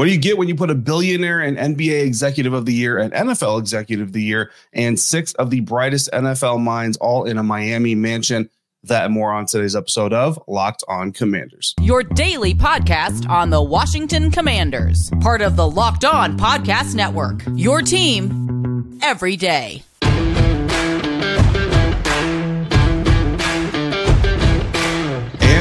What do you get when you put a billionaire and NBA executive of the year and NFL executive of the year and six of the brightest NFL minds all in a Miami mansion? That and more on today's episode of Locked On Commanders. Your daily podcast on the Washington Commanders, part of the Locked On Podcast Network. Your team every day.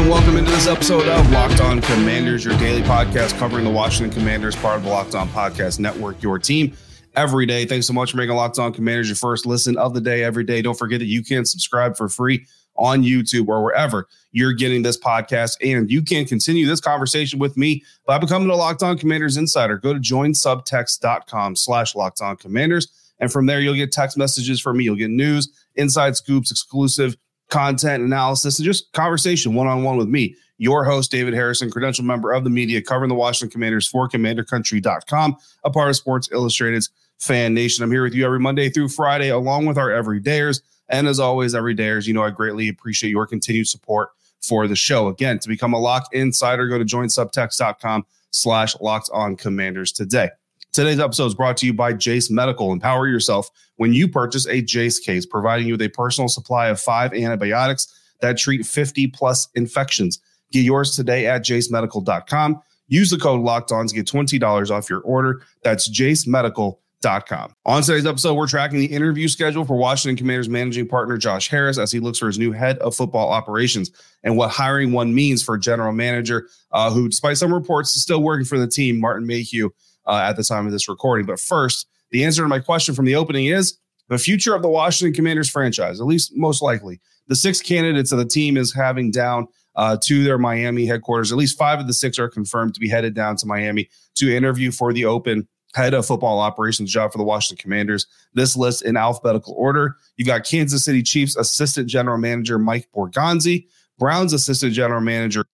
Welcome into this episode of Locked On Commanders, your daily podcast covering the Washington Commanders, part of the Locked On Podcast Network, your team every day. Thanks so much for making Locked On Commanders your first listen of the day every day. Don't forget that you can subscribe for free on YouTube or wherever you're getting this podcast. And you can continue this conversation with me by becoming a Locked On Commanders Insider. Go to joinsubtext.com slash Locked On Commanders. And from there, you'll get text messages from me. You'll get news, inside scoops, exclusive content analysis, and just conversation one on one with me, your host, David Harrison, credential member of the media covering the Washington Commanders for CommanderCountry.com, a part of Sports Illustrated's Fan Nation. I'm here with you every Monday through Friday, along with our everydayers. And as always, everydayers, you know, I greatly appreciate your continued support for the show. Again, to become a locked insider, go to joinsubtext.com slash locked on commanders today. Today's episode is brought to you by Jase Medical. Empower yourself when you purchase a Jase case, providing you with a personal supply of five antibiotics that treat 50 plus infections. Get yours today at jasemedical.com. Use the code locked on to get $20 off your order. That's jasemedical.com. On today's episode, we're tracking the interview schedule for Washington Commanders managing partner Josh Harris as he looks for his new head of football operations and what hiring one means for general manager, uh, who, despite some reports, is still working for the team, Martin Mayhew uh, at the time of this recording. But first, the answer to my question from the opening is the future of the Washington Commanders franchise, at least most likely. The six candidates of the team is having down uh, to their Miami headquarters. At least five of the six are confirmed to be headed down to Miami to interview for the open head of football operations job for the Washington Commanders. This list in alphabetical order. You've got Kansas City Chiefs assistant general manager Mike Borgonzi, Browns assistant general manager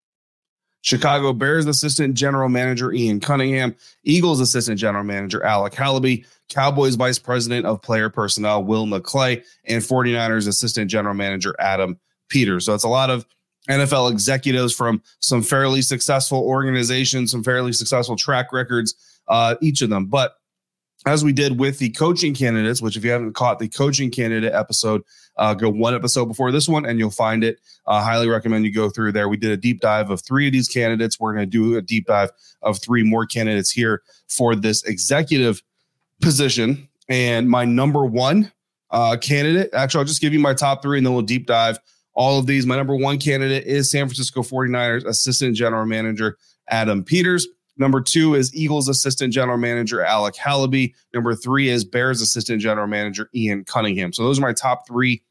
Chicago Bears assistant general manager Ian Cunningham, Eagles assistant general manager Alec Halaby, Cowboys vice president of player personnel Will McClay, and 49ers assistant general manager Adam Peters. So it's a lot of NFL executives from some fairly successful organizations, some fairly successful track records, uh, each of them. But as we did with the coaching candidates, which if you haven't caught the coaching candidate episode, uh, go one episode before this one and you'll find it. I uh, highly recommend you go through there. We did a deep dive of three of these candidates. We're going to do a deep dive of three more candidates here for this executive position. And my number one uh, candidate, actually, I'll just give you my top three and then we'll deep dive all of these. My number one candidate is San Francisco 49ers Assistant General Manager Adam Peters. Number two is Eagles assistant general manager Alec Halaby. Number three is Bears assistant general manager Ian Cunningham. So those are my top three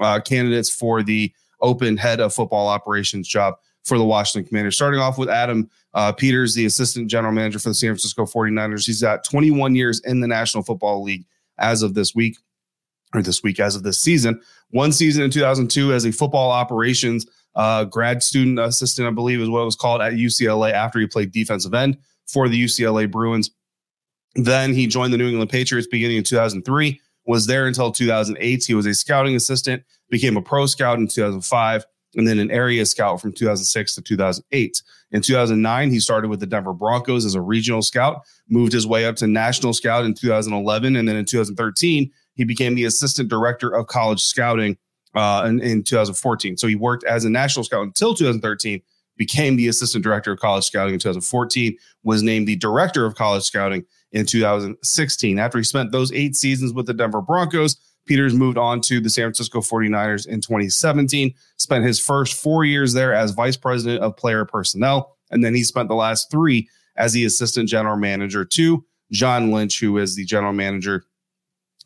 uh, candidates for the open head of football operations job for the Washington Commanders. Starting off with Adam uh, Peters, the assistant general manager for the San Francisco 49ers. He's got 21 years in the National Football League as of this week, or this week as of this season. One season in 2002 as a football operations uh, grad student assistant, I believe is what it was called at UCLA after he played defensive end for the UCLA Bruins. Then he joined the New England Patriots beginning in 2003, was there until 2008. He was a scouting assistant, became a pro scout in 2005, and then an area scout from 2006 to 2008. In 2009, he started with the Denver Broncos as a regional scout, moved his way up to national scout in 2011, and then in 2013, he became the assistant director of college scouting uh, in, in 2014. So he worked as a national scout until 2013, became the assistant director of college scouting in 2014, was named the director of college scouting in 2016. After he spent those eight seasons with the Denver Broncos, Peters moved on to the San Francisco 49ers in 2017, spent his first four years there as vice president of player personnel. And then he spent the last three as the assistant general manager to John Lynch, who is the general manager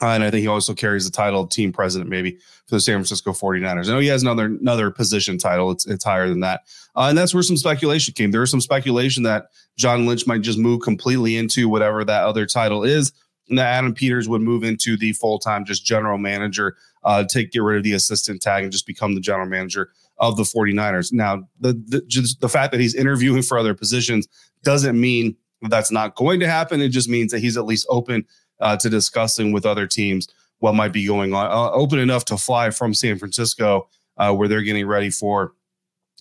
uh, and I think he also carries the title of team president, maybe for the San Francisco 49ers. I know he has another another position title. It's it's higher than that. Uh, and that's where some speculation came. There was some speculation that John Lynch might just move completely into whatever that other title is And that Adam Peters would move into the full time just general manager, uh, take get rid of the assistant tag and just become the general manager of the 49ers. Now, the, the just the fact that he's interviewing for other positions doesn't mean that's not going to happen. It just means that he's at least open uh, to discussing with other teams what might be going on, uh, open enough to fly from San Francisco, uh, where they're getting ready for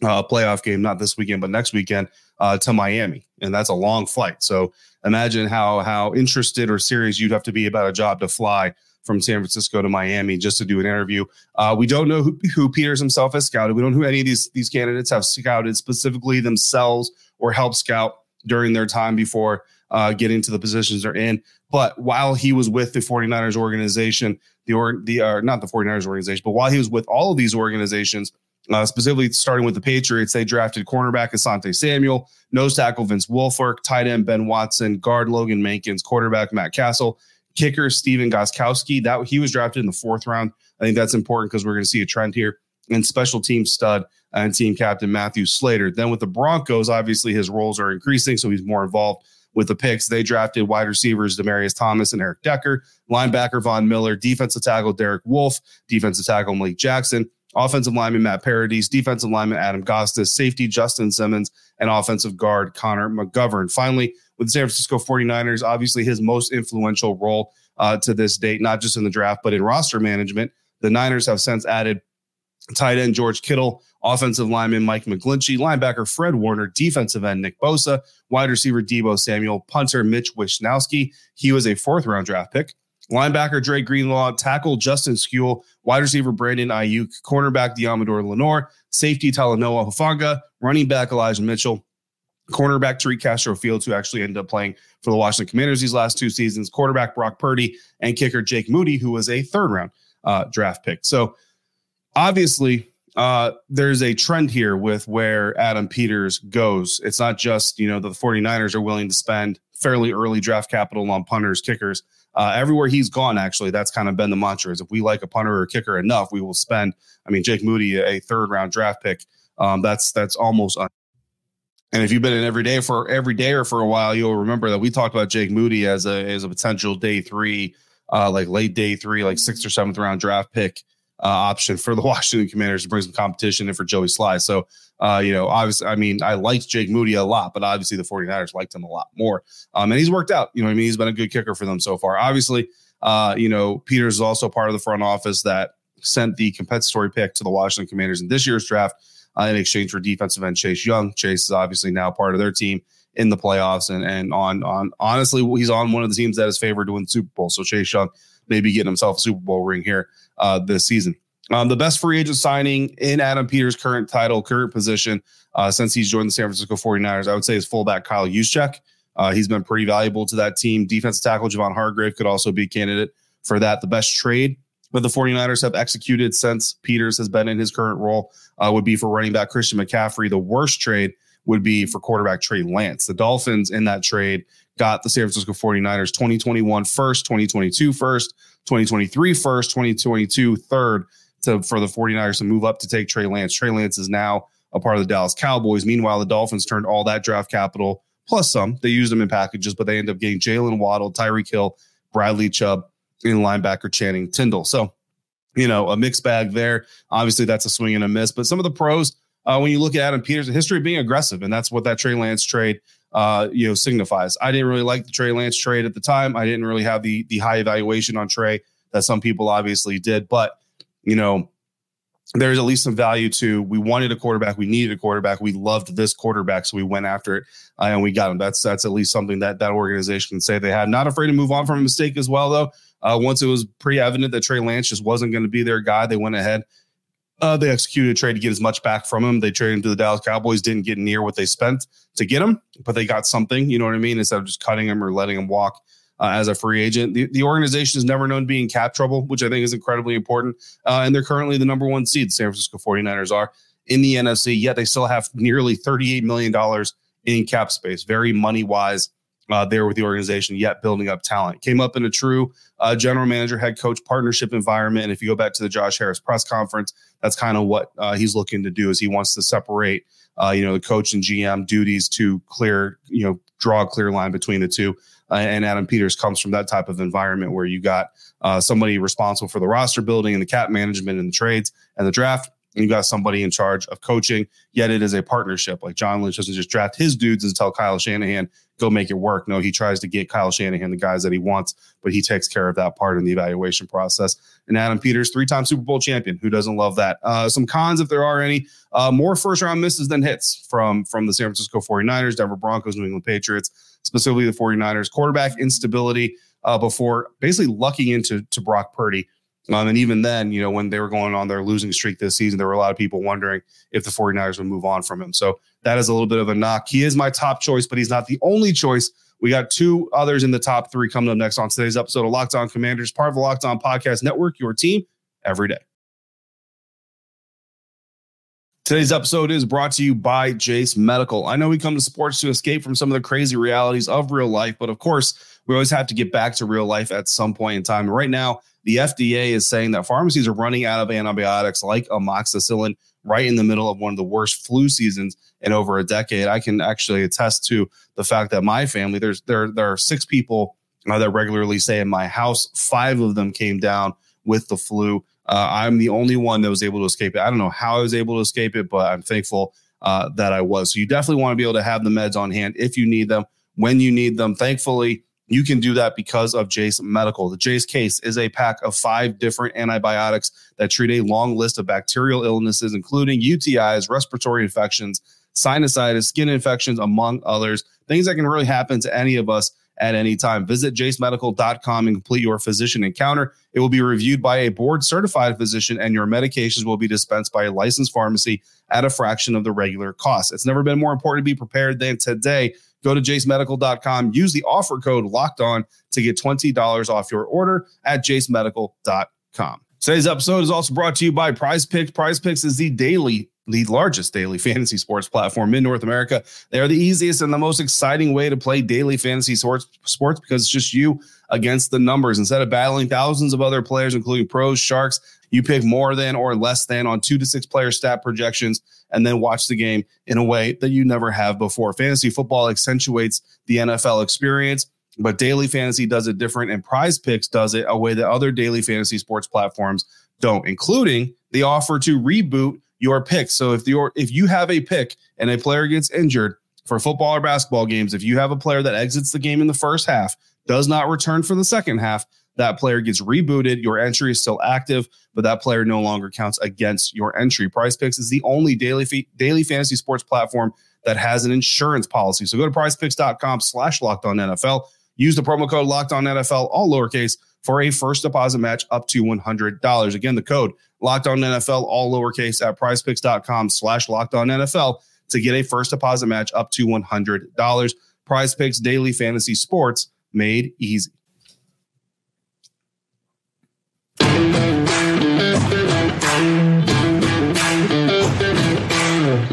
uh, a playoff game, not this weekend, but next weekend, uh, to Miami, and that's a long flight. So imagine how how interested or serious you'd have to be about a job to fly from San Francisco to Miami just to do an interview. Uh, we don't know who, who Peters himself has scouted. We don't know who any of these these candidates have scouted specifically themselves or helped scout during their time before uh, getting to the positions they're in. But while he was with the 49ers organization, the or the uh, not the 49ers organization, but while he was with all of these organizations, uh, specifically starting with the Patriots, they drafted cornerback Asante Samuel, nose tackle Vince Wilfork, tight end Ben Watson, guard Logan Mankins, quarterback Matt Cassel, kicker Stephen Gostkowski. That he was drafted in the fourth round. I think that's important because we're going to see a trend here. And special team stud and team captain Matthew Slater. Then with the Broncos, obviously his roles are increasing, so he's more involved with the picks. They drafted wide receivers Demaryius Thomas and Eric Decker, linebacker Von Miller, defensive tackle Derek Wolfe, defensive tackle Malik Jackson, offensive lineman Matt Paradis, defensive lineman Adam Gotsis, safety Justin Simmons, and offensive guard Connor McGovern. Finally, with the San Francisco 49ers, obviously his most influential role uh, to this date, not just in the draft, but in roster management. The Niners have since added tight end George Kittle, offensive lineman Mike McGlinchey, linebacker Fred Warner, defensive end Nick Bosa, wide receiver Deebo Samuel, punter Mitch Wishnowsky. He was a fourth round draft pick. Linebacker Dre Greenlaw, tackle Justin Skule, wide receiver Brandon Aiyuk, cornerback Deommodore Lenoir, safety Talanoa Hufanga, running back Elijah Mitchell, cornerback Tariq Castro Fields, who actually ended up playing for the Washington Commanders these last two seasons, quarterback Brock Purdy, and kicker Jake Moody, who was a third round uh, draft pick. So obviously, uh, there's a trend here with where Adam Peters goes. It's not just, you know, the 49ers are willing to spend fairly early draft capital on punters, kickers. Uh, everywhere he's gone, actually, that's kind of been the mantra is if we like a punter or a kicker enough, we will spend. I mean, Jake Moody, a third round draft pick, um, that's that's almost. Un- and if you've been in every day for every day or for a while, you'll remember that we talked about Jake Moody as a as a potential day three, uh, like late day three, like sixth or seventh round draft pick option for the Washington Commanders to bring some competition and for Joey Slye. So, uh, you know, obviously, I mean, I liked Jake Moody a lot, but obviously the 49ers liked him a lot more. Um, and he's worked out. You know I mean? He's been a good kicker for them so far. Obviously, uh, you know, Peters is also part of the front office that sent the compensatory pick to the Washington Commanders in this year's draft uh, in exchange for defensive end Chase Young. Chase is obviously now part of their team in the playoffs and and on on honestly he's on one of the teams that is favored to win the Super Bowl. So Chase Young maybe getting himself a Super Bowl ring here uh, this season. Um, the best free agent signing in Adam Peters' current title, current position, uh, since he's joined the San Francisco 49ers, I would say is fullback Kyle Juszczyk. Uh, he's been pretty valuable to that team. Defensive tackle Javon Hargrave could also be a candidate for that. The best trade that the 49ers have executed since Peters has been in his current role uh, would be for running back Christian McCaffrey. The worst trade would be for quarterback Trey Lance. The Dolphins in that trade got the San Francisco 49ers 2021 first, 2022 first, 2023 first, 2022 third to for the 49ers to move up to take Trey Lance. Trey Lance is now a part of the Dallas Cowboys. Meanwhile, the Dolphins turned all that draft capital plus some. They used them in packages, but they end up getting Jaylen Waddle, Tyreek Hill, Bradley Chubb, and linebacker Channing Tindall. So, you know, a mixed bag there. Obviously, that's a swing and a miss. But some of the pros, uh, when you look at Adam Peters, history of being aggressive, and that's what that Trey Lance trade uh, you know, signifies. I didn't really like the Trey Lance trade at the time. I didn't really have the the high evaluation on Trey that some people obviously did, but you know, there's at least some value to we wanted a quarterback, we needed a quarterback, we loved this quarterback, so we went after it uh, and we got him. That's that's at least something that that organization can say they had. Not afraid to move on from a mistake as well, though. Uh, once it was pretty evident that Trey Lance just wasn't going to be their guy, they went ahead. Uh, they executed a trade to get as much back from him. They traded him to the Dallas Cowboys, didn't get near what they spent to get him, but they got something. You know what I mean? Instead of just cutting him or letting him walk uh, as a free agent. The, the organization is never known to be in cap trouble, which I think is incredibly important. Uh, and they're currently the number one seed, the San Francisco 49ers are in the NFC, yet they still have nearly $38 million in cap space, very money wise. Uh, there with the organization, yet building up talent. Came up in a true uh, general manager, head coach partnership environment. And if you go back to the Josh Harris press conference, that's kind of what uh, he's looking to do. Is he wants to separate, uh, you know, the coach and GM duties to clear, you know, draw a clear line between the two. Uh, and Adam Peters comes from that type of environment where you got uh, somebody responsible for the roster building and the cap management and the trades and the draft. And you got somebody in charge of coaching, yet it is a partnership. Like John Lynch doesn't just draft his dudes and tell Kyle Shanahan, go make it work. No, he tries to get Kyle Shanahan the guys that he wants, but he takes care of that part in the evaluation process. And Adam Peters, three time Super Bowl champion. Who doesn't love that? Uh, some cons, if there are any, uh, more first round misses than hits from, from the San Francisco 49ers, Denver Broncos, New England Patriots, specifically the 49ers. Quarterback instability uh, before basically lucking into to Brock Purdy. Um, and even then, you know, when they were going on their losing streak this season, there were a lot of people wondering if the 49ers would move on from him. So that is a little bit of a knock. He is my top choice, but he's not the only choice. We got two others in the top three coming up next on today's episode of Locked On Commanders, part of the Locked On Podcast Network, your team every day. Today's episode is brought to you by Jase Medical. I know we come to sports to escape from some of the crazy realities of real life, but of course, we always have to get back to real life at some point in time. Right now, the FDA is saying that pharmacies are running out of antibiotics like amoxicillin right in the middle of one of the worst flu seasons in over a decade. I can actually attest to the fact that my family, there's there there are six people uh, that regularly stay in my house. Five of them came down with the flu. Uh, I'm the only one that was able to escape it. I don't know how I was able to escape it, but I'm thankful uh, that I was. So you definitely want to be able to have the meds on hand if you need them, when you need them. Thankfully, you can do that because of Jase Medical. The Jase case is a pack of five different antibiotics that treat a long list of bacterial illnesses, including UTIs, respiratory infections, sinusitis, skin infections, among others. Things that can really happen to any of us at any time. Visit jasemedical.com and complete your physician encounter. It will be reviewed by a board certified physician, and your medications will be dispensed by a licensed pharmacy at a fraction of the regular cost. It's never been more important to be prepared than today. Go to jasemedical.com, use the offer code locked on to get $20 off your order at jasemedical.com. Today's episode is also brought to you by Prize Picks. Prize Picks is the daily the largest daily fantasy sports platform in North America. They are the easiest and the most exciting way to play daily fantasy sports, sports because it's just you against the numbers. Instead of battling thousands of other players, including pros, sharks, you pick more than or less than on two to six player stat projections and then watch the game in a way that you never have before. Fantasy football accentuates the NFL experience, but daily fantasy does it different, and prize picks does it a way that other daily fantasy sports platforms don't, including the offer to reboot your pick. So if your if you have a pick and a player gets injured for football or basketball games, if you have a player that exits the game in the first half, does not return for the second half, that player gets rebooted. Your entry is still active, but that player no longer counts against your entry. Prize Picks is the only daily fee, daily fantasy sports platform that has an insurance policy. So go to prizepicks.com slash locked on NFL. Use the promo code locked on NFL, all lowercase, for a first deposit match up to $100. Again, the code locked on NFL, all lowercase at prizepicks.com slash locked on NFL to get a first deposit match up to $100. Prize Picks Daily Fantasy Sports made easy.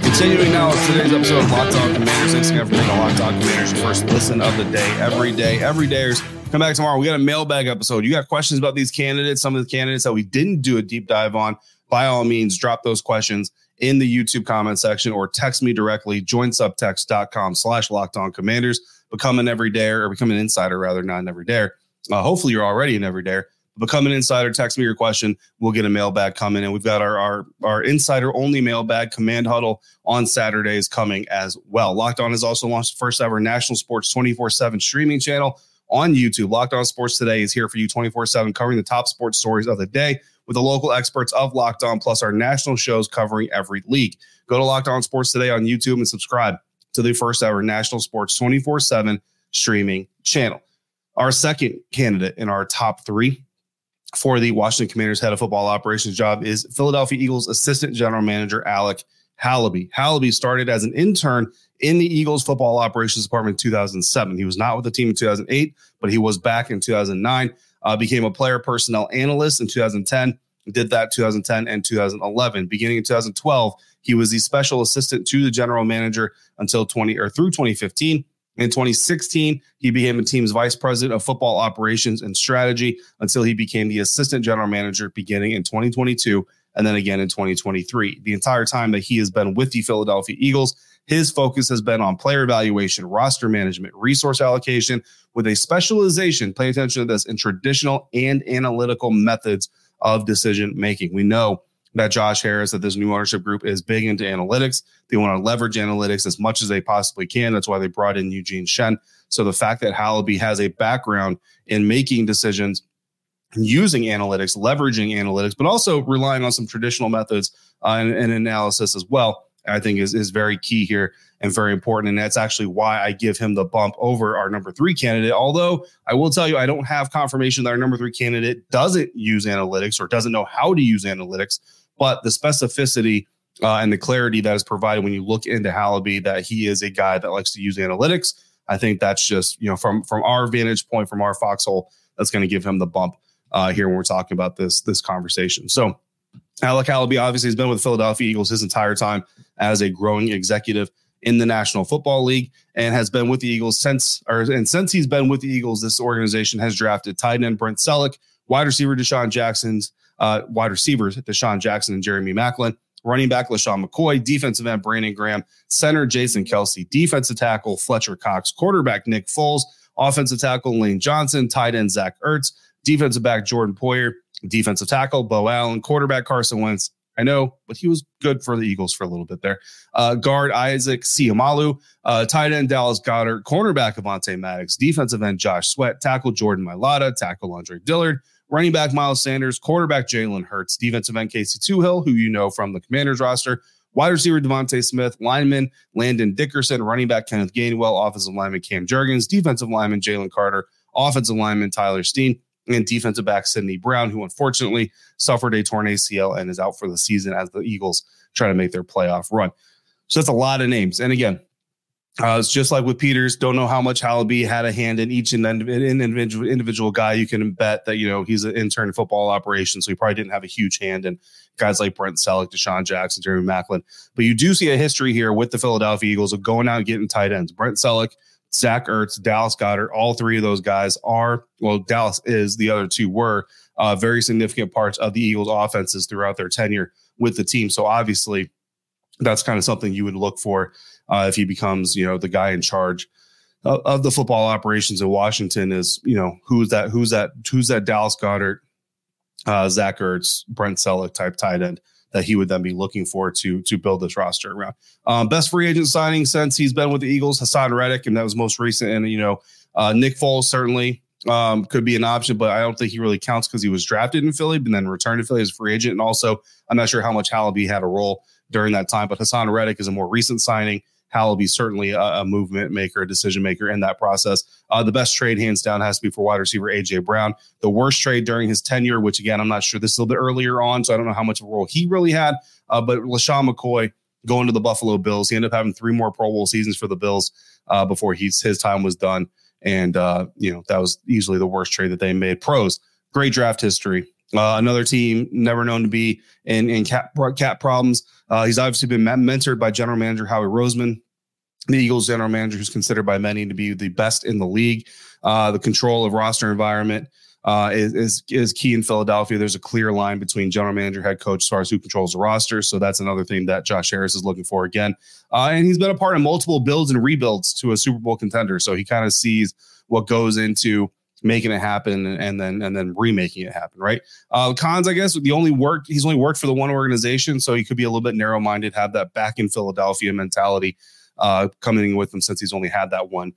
Continuing now with today's episode of Locked On Commanders. Thanks again for making Locked On Commanders your first listen of the day every day. Every dayers come back tomorrow. We got a mailbag episode. You got questions about these candidates, some of the candidates that we didn't do a deep dive on. By all means, drop those questions in the YouTube comment section or text me directly, joinsubtext.com slash locked on commanders. Become an everydayer or become an insider rather, not an everydayer. Uh, hopefully you're already an everydayer become an insider, text me your question. We'll get a mailbag coming. And we've got our, our, our insider only mailbag command huddle on Saturdays coming as well. Locked On has also launched the first ever national sports 24 7 streaming channel on YouTube. Locked On Sports Today is here for you 24 7, covering the top sports stories of the day with the local experts of Locked On, plus our national shows covering every league. Go to Locked On Sports Today on YouTube and subscribe to the first ever national sports 24 7 streaming channel. Our second candidate in our top three for the Washington Commanders head of football operations job is Philadelphia Eagles assistant general manager Alec Halaby. Halaby started as an intern in the Eagles football operations department in 2007. He was not with the team in 2008, but he was back in 2009. Uh, became a player personnel analyst in 2010. Did that 2010 and 2011. Beginning in 2012, he was the special assistant to the general manager until 20 or through 2015. In 2016, he became the team's vice president of football operations and strategy until he became the assistant general manager beginning in 2022 and then again in 2023. The entire time that he has been with the Philadelphia Eagles, His focus has been on player evaluation, roster management, resource allocation, with a specialization, pay attention to this, in traditional and analytical methods of decision making. We know that Josh Harris, that this new ownership group is big into analytics. They want to leverage analytics as much as they possibly can. That's why they brought in Eugene Shen. So the fact that Halaby has a background in making decisions using analytics, leveraging analytics, but also relying on some traditional methods uh, and, and analysis as well, I think is, is very key here and very important. And that's actually why I give him the bump over our number three candidate. Although I will tell you, I don't have confirmation that our number three candidate doesn't use analytics or doesn't know how to use analytics, but the specificity uh, and the clarity that is provided when you look into Halaby that he is a guy that likes to use analytics. I think that's just, you know, from from our vantage point, from our foxhole, that's going to give him the bump uh, here when we're talking about this this conversation. So Alec Halaby obviously has been with the Philadelphia Eagles his entire time as a growing executive in the National Football League and has been with the Eagles since or and since he's been with the Eagles, this organization has drafted tight end Brent Celek, wide receiver DeSean Jackson's uh, wide receivers DeSean Jackson and Jeremy Maclin, running back LeSean McCoy, defensive end Brandon Graham, center Jason Kelce, defensive tackle Fletcher Cox, quarterback Nick Foles, offensive tackle Lane Johnson, tight end Zach Ertz, defensive back Jordan Poyer, defensive tackle Beau Allen, quarterback Carson Wentz. I know, but he was good for the Eagles for a little bit there. Uh, guard Isaac Seumalo, uh, tight end Dallas Goedert, cornerback Avonte Maddox, defensive end Josh Sweat, tackle Jordan Mailata, tackle Andre Dillard, running back Miles Sanders, quarterback Jalen Hurts, defensive end Casey Toohill, who you know from the Commanders roster, wide receiver DeVonta Smith, lineman Landon Dickerson, running back Kenneth Gainwell, offensive lineman Cam Jurgens, defensive lineman Jalen Carter, offensive lineman Tyler Steen, and defensive back Sydney Brown, who unfortunately suffered a torn ACL and is out for the season as the Eagles try to make their playoff run. So that's a lot of names. And again, uh, it's just like with Peters. Don't know how much Halaby had a hand in each and individual individual guy. You can bet that you know he's an intern in football operations, so he probably didn't have a huge hand in guys like Brent Celek, DeSean Jackson, Jeremy Maclin. But you do see a history here with the Philadelphia Eagles of going out and getting tight ends. Brent Celek, Zach Ertz, Dallas Goedert, all three of those guys are well, Dallas is the other two were uh, very significant parts of the Eagles' offenses throughout their tenure with the team. So obviously, that's kind of something you would look for uh, if he becomes, you know, the guy in charge of, of, the football operations in Washington. Is you know who's that? Who's that? Who's that? Dallas Goedert, uh, Zach Ertz, Brent Celek type tight end that he would then be looking for to to build this roster around. Um, best free agent signing since he's been with the Eagles, Haason Reddick, and that was most recent. And you know, uh, Nick Foles certainly um, could be an option, but I don't think he really counts because he was drafted in Philly, but then returned to Philly as a free agent. And also, I'm not sure how much Halaby had a role during that time. But Haason Reddick is a more recent signing. Halaby certainly a, a, movement maker, a decision maker in that process. Uh, the best trade, hands down, has to be for wide receiver AJ Brown. The worst trade during his tenure, which again I'm not sure this is a little bit earlier on, so I don't know how much of a role he really had. Uh, but LeSean McCoy going to the Buffalo Bills, he ended up having three more Pro Bowl seasons for the Bills uh, before his time was done, and uh, you know that was easily the worst trade that they made. Pros, great draft history. Uh, another team never known to be in in cap, cap problems. Uh, he's obviously been mentored by general manager Howie Roseman, the Eagles general manager, who's considered by many to be the best in the league. Uh, the control of roster environment uh, is, is, is key in Philadelphia. There's a clear line between general manager, head coach, as far as who controls the roster. So that's another thing that Josh Harris is looking for again. Uh, and he's been a part of multiple builds and rebuilds to a Super Bowl contender. So he kind of sees what goes into making it happen and then and then remaking it happen, right? Uh, cons, I guess, the only work he's only worked for the one organization, so he could be a little bit narrow minded, have that back in Philadelphia mentality uh, coming with him since he's only had that one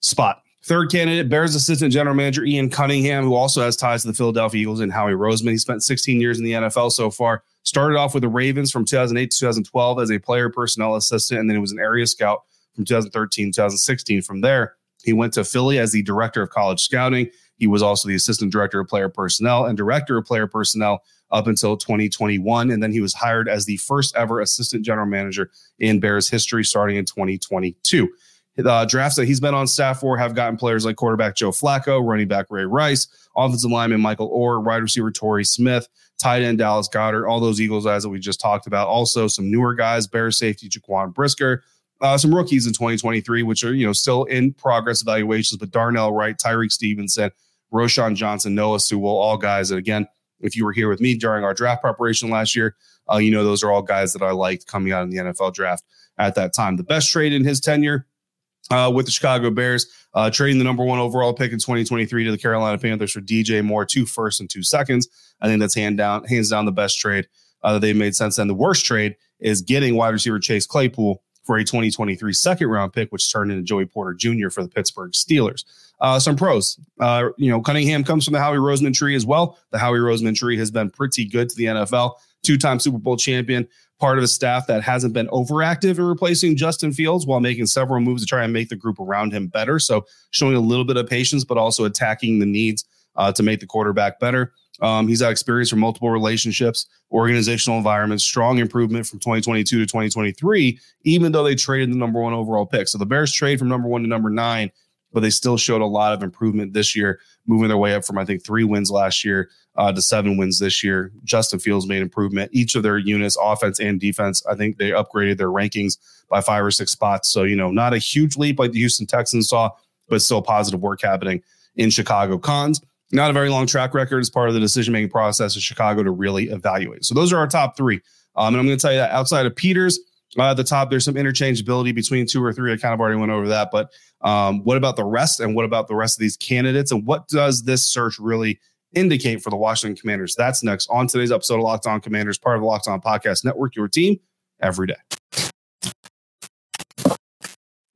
spot. Third candidate, Bears assistant general manager Ian Cunningham, who also has ties to the Philadelphia Eagles and Howie Roseman. He spent 16 years in the NFL so far. Started off with the Ravens from 2008 to 2012 as a player personnel assistant, and then he was an area scout from 2013 2016. From there, he went to Philly as the director of college scouting. He was also the assistant director of player personnel and director of player personnel up until 2021. And then he was hired as the first ever assistant general manager in Bears history starting in 2022. The drafts that he's been on staff for have gotten players like quarterback Joe Flacco, running back Ray Rice, offensive lineman Michael Oher, wide receiver Torrey Smith, tight end Dallas Goedert, all those Eagles guys that we just talked about. Also, some newer guys, Bears safety Jaquan Brisker, uh, some rookies in 2023, which are you know still in progress evaluations, but Darnell Wright, Tyrique Stevenson, Roschon Johnson, Noah Sewell, all guys that again If you were here with me during our draft preparation last year, uh, you know those are all guys that I liked coming out in the NFL draft at that time. The best trade in his tenure uh, with the Chicago Bears, uh, trading the number one overall pick in 2023 to the Carolina Panthers for DJ Moore, two firsts and two seconds. I think that's hand down, hands down the best trade uh, that they've made since then. The worst trade is getting wide receiver Chase Claypool for a 2023 second round pick, which turned into Joey Porter Jr. for the Pittsburgh Steelers. Uh, some pros, uh, you know, Cunningham comes from the Howie Roseman tree as well. The Howie Roseman tree has been pretty good to the NFL, two time Super Bowl champion, part of a staff that hasn't been overactive in replacing Justin Fields while making several moves to try and make the group around him better. So showing a little bit of patience, but also attacking the needs uh, to make the quarterback better. Um, he's had experience from multiple relationships, organizational environments, strong improvement from 2022 to 2023, even though they traded the number one overall pick. So the Bears trade from number one to number nine, but they still showed a lot of improvement this year, moving their way up from, I think, three wins last year uh, to seven wins this year. Justin Fields made improvement. Each of their units, offense and defense, I think they upgraded their rankings by five or six spots. So, you know, not a huge leap like the Houston Texans saw, but still positive work happening in Chicago. Cons, not a very long track record as part of the decision making process in Chicago to really evaluate. So those are our top three. Um, and I'm going to tell you that outside of Peters, uh, at the top, there's some interchangeability between two or three. I kind of already went over that. But um, what about the rest? And what about the rest of these candidates? And what does this search really indicate for the Washington Commanders? That's next on today's episode of Locked On Commanders, part of the Locked On Podcast Network, your team every day.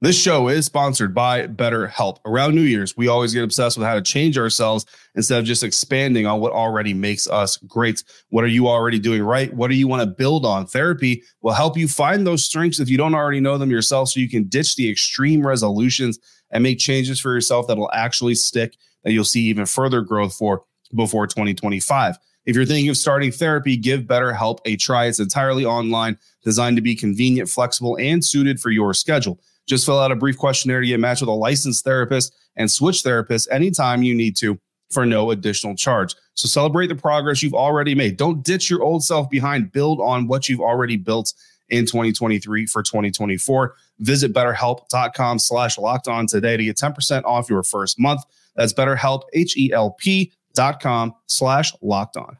This show is sponsored by BetterHelp. Around New Year's, we always get obsessed with how to change ourselves instead of just expanding on what already makes us great. What are you already doing right? What do you want to build on? Therapy will help you find those strengths if you don't already know them yourself so you can ditch the extreme resolutions and make changes for yourself that will actually stick, that you'll see even further growth for before 2025. If you're thinking of starting therapy, give BetterHelp a try. It's entirely online, designed to be convenient, flexible, and suited for your schedule. Just fill out a brief questionnaire to get matched with a licensed therapist and switch therapists anytime you need to for no additional charge. So celebrate the progress you've already made. Don't ditch your old self behind. Build on what you've already built in 2023 for 2024. Visit betterhelp.com slash locked on today to get 10% off your first month. That's betterhelp, H-E-L-P dot com slash locked on.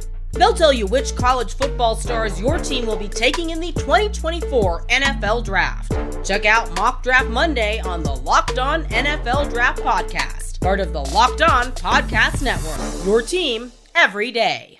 They'll tell you which college football stars your team will be taking in the 2024 NFL Draft. Check out Mock Draft Monday on the Locked On NFL Draft Podcast part of the Locked On Podcast Network. Your team every day.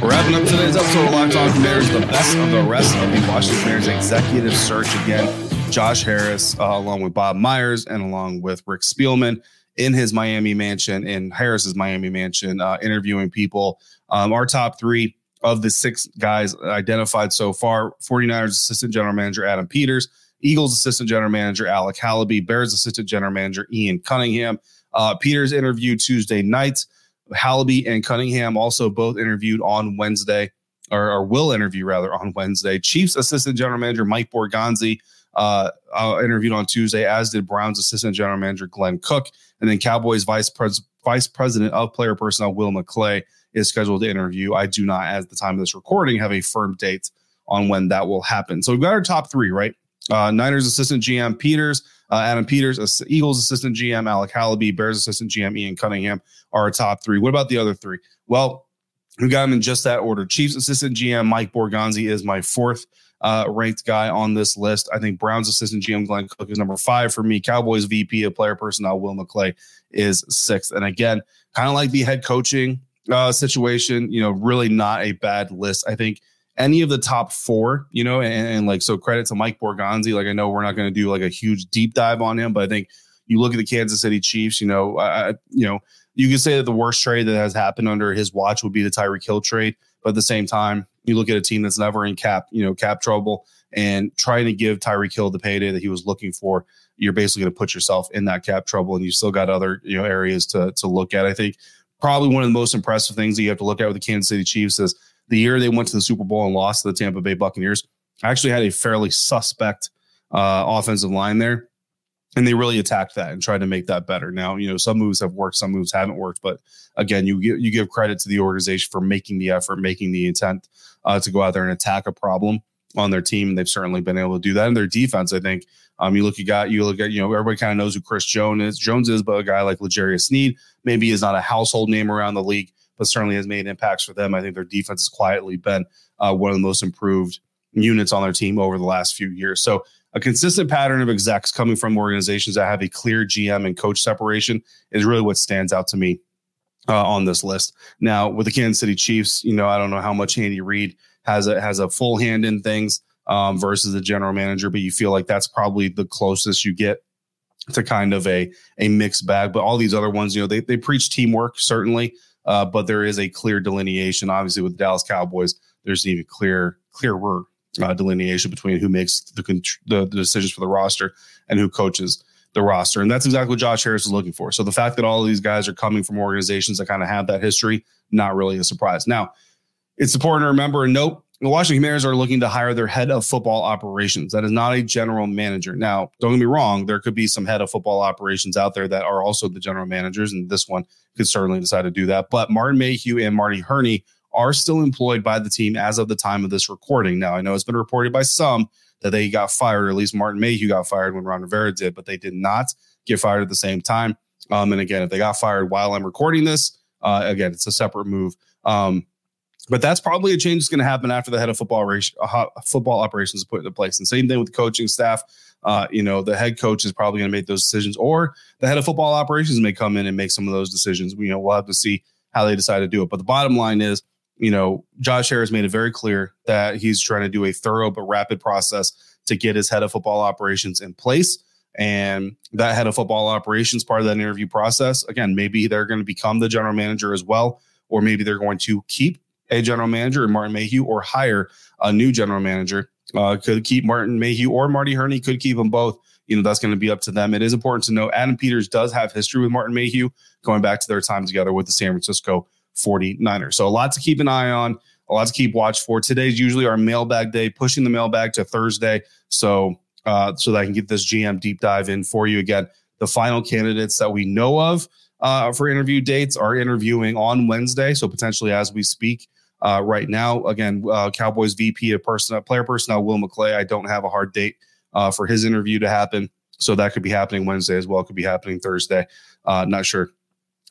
Wrapping up today's episode of Locked On Commanders, the best of the rest of the Washington Commanders executive search again. Josh Harris, uh, along with Bob Myers and along with Rick Spielman in his Miami mansion, in Harris's Miami mansion, uh, interviewing people. Um, our top three of the six guys identified so far 49ers assistant general manager Adam Peters, Eagles assistant general manager Alec Halaby, Bears assistant general manager Ian Cunningham. Uh, Peters interviewed Tuesday night. Halaby and Cunningham also both interviewed on Wednesday, or, or will interview rather on Wednesday. Chiefs assistant general manager Mike Borgonzi uh, interviewed on Tuesday, as did Browns assistant general manager Glenn Cook, and then Cowboys vice pres- vice president of player personnel Will McClay is scheduled to interview. I do not, at the time of this recording, have a firm date on when that will happen. So we've got our top three, right? Uh, Niners assistant GM Peters, uh, Adam Peters, Eagles assistant GM Alec Halaby, Bears assistant GM Ian Cunningham are our top three. What about the other three? Well, we got them in just that order. Chiefs assistant GM Mike Borgonzi is my fourth uh, ranked guy on this list. I think Browns assistant GM Glenn Cook is number five for me. Cowboys VP of player personnel Will McClay is sixth. And again, kind of like the head coaching uh, situation, you know, really not a bad list. I think any of the top four, you know, and, and like so credit to Mike Borgonzi. Like I know we're not going to do like a huge deep dive on him, but I think you look at the Kansas City Chiefs, you know, I, you know, you could say that the worst trade that has happened under his watch would be the Tyreek Hill trade, but at the same time, you look at a team that's never in cap, you know, cap trouble and trying to give Tyreek Hill the payday that he was looking for, you're basically going to put yourself in that cap trouble, and you still got other you know areas to to look at. I think probably one of the most impressive things that you have to look at with the Kansas City Chiefs is the year they went to the Super Bowl and lost to the Tampa Bay Buccaneers. I actually had a fairly suspect uh, offensive line there. And they really attacked that and tried to make that better. Now, you know, some moves have worked, some moves haven't worked. But again, you you give credit to the organization for making the effort, making the intent uh, to go out there and attack a problem on their team. And They've certainly been able to do that. And their defense, I think, um, you look, you got, you look at, you know, everybody kind of knows who Chris Jones is. Jones is, but a guy like L'Jarius Sneed maybe is not a household name around the league, but certainly has made impacts for them. I think their defense has quietly been uh, one of the most improved units on their team over the last few years. So a consistent pattern of execs coming from organizations that have a clear GM and coach separation is really what stands out to me uh, on this list. Now, with the Kansas City Chiefs, you know, I don't know how much Andy Reid has a has a full hand in things um, versus the general manager, but you feel like that's probably the closest you get to kind of a a mixed bag. But all these other ones, you know, they they preach teamwork certainly, uh, but there is a clear delineation. Obviously, with the Dallas Cowboys, there's even clear clearer uh, delineation between who makes the, the, the decisions for the roster and who coaches the roster. And that's exactly what Josh Harris is looking for. So the fact that all of these guys are coming from organizations that kind of have that history, not really a surprise. Now, it's important to remember and note the Washington Commanders are looking to hire their head of football operations. That is not a general manager. Now, don't get me wrong, there could be some head of football operations out there that are also the general managers, and this one could certainly decide to do that. But Martin Mayhew and Marty Hurney are still employed by the team as of the time of this recording. Now, I know it's been reported by some that they got fired, or at least Martin Mayhew got fired when Ron Rivera did, but they did not get fired at the same time. Um, and again, if they got fired while I'm recording this, uh, again, it's a separate move. Um, but that's probably a change that's going to happen after the head of football uh, football operations is put into place. And same thing with the coaching staff. Uh, you know, the head coach is probably going to make those decisions, or the head of football operations may come in and make some of those decisions. You know, we'll have to see how they decide to do it. But the bottom line is, you know, Josh Harris made it very clear that he's trying to do a thorough but rapid process to get his head of football operations in place. And that head of football operations, part of that interview process, again, maybe they're going to become the general manager as well, or maybe they're going to keep a general manager in Martin Mayhew or hire a new general manager. Uh, could keep Martin Mayhew or Marty Hurney, could keep them both. You know, that's going to be up to them. It is important to know Adam Peters does have history with Martin Mayhew going back to their time together with the San Francisco 49ers. So a lot to keep an eye on, a lot to keep watch for. Today's usually our mailbag day, pushing the mailbag to Thursday. So uh, so that I can get this GM deep dive in for you again. The final candidates that we know of uh, for interview dates are interviewing on Wednesday. So potentially as we speak uh, right now, again, uh, Cowboys VP of personnel, player personnel, Will McClay. I don't have a hard date uh, for his interview to happen. So that could be happening Wednesday as well. Could be happening Thursday. Uh, not sure,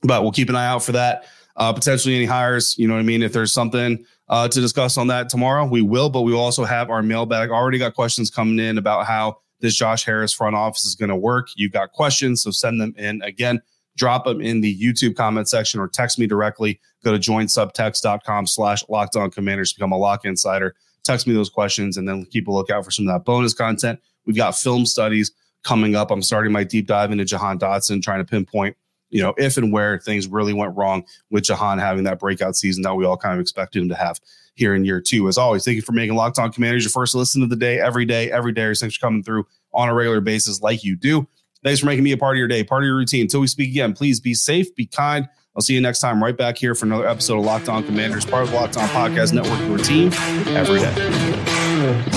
but we'll keep an eye out for that uh, potentially any hires. You know what I mean? If there's something uh, to discuss on that tomorrow, we will. But we also have our mailbag. Already got questions coming in about how this Josh Harris front office is going to work. You've got questions, so send them in. Again, drop them in the YouTube comment section or text me directly. Go to joinsubtext.com slash locked on commanders, become a lock insider. Text me those questions and then keep a lookout for some of that bonus content. We've got film studies coming up. I'm starting my deep dive into Jahan Dotson, trying to pinpoint you know, if and where things really went wrong with Jahan having that breakout season that we all kind of expected him to have here in year two. As always, thank you for making Locked On Commanders your first listen of the day, every day, every day. Thanks for coming through on a regular basis like you do. Thanks for making me a part of your day, part of your routine. Until we speak again, please be safe, be kind. I'll see you next time right back here for another episode of Locked On Commanders, part of the Locked On Podcast Network, your team every day.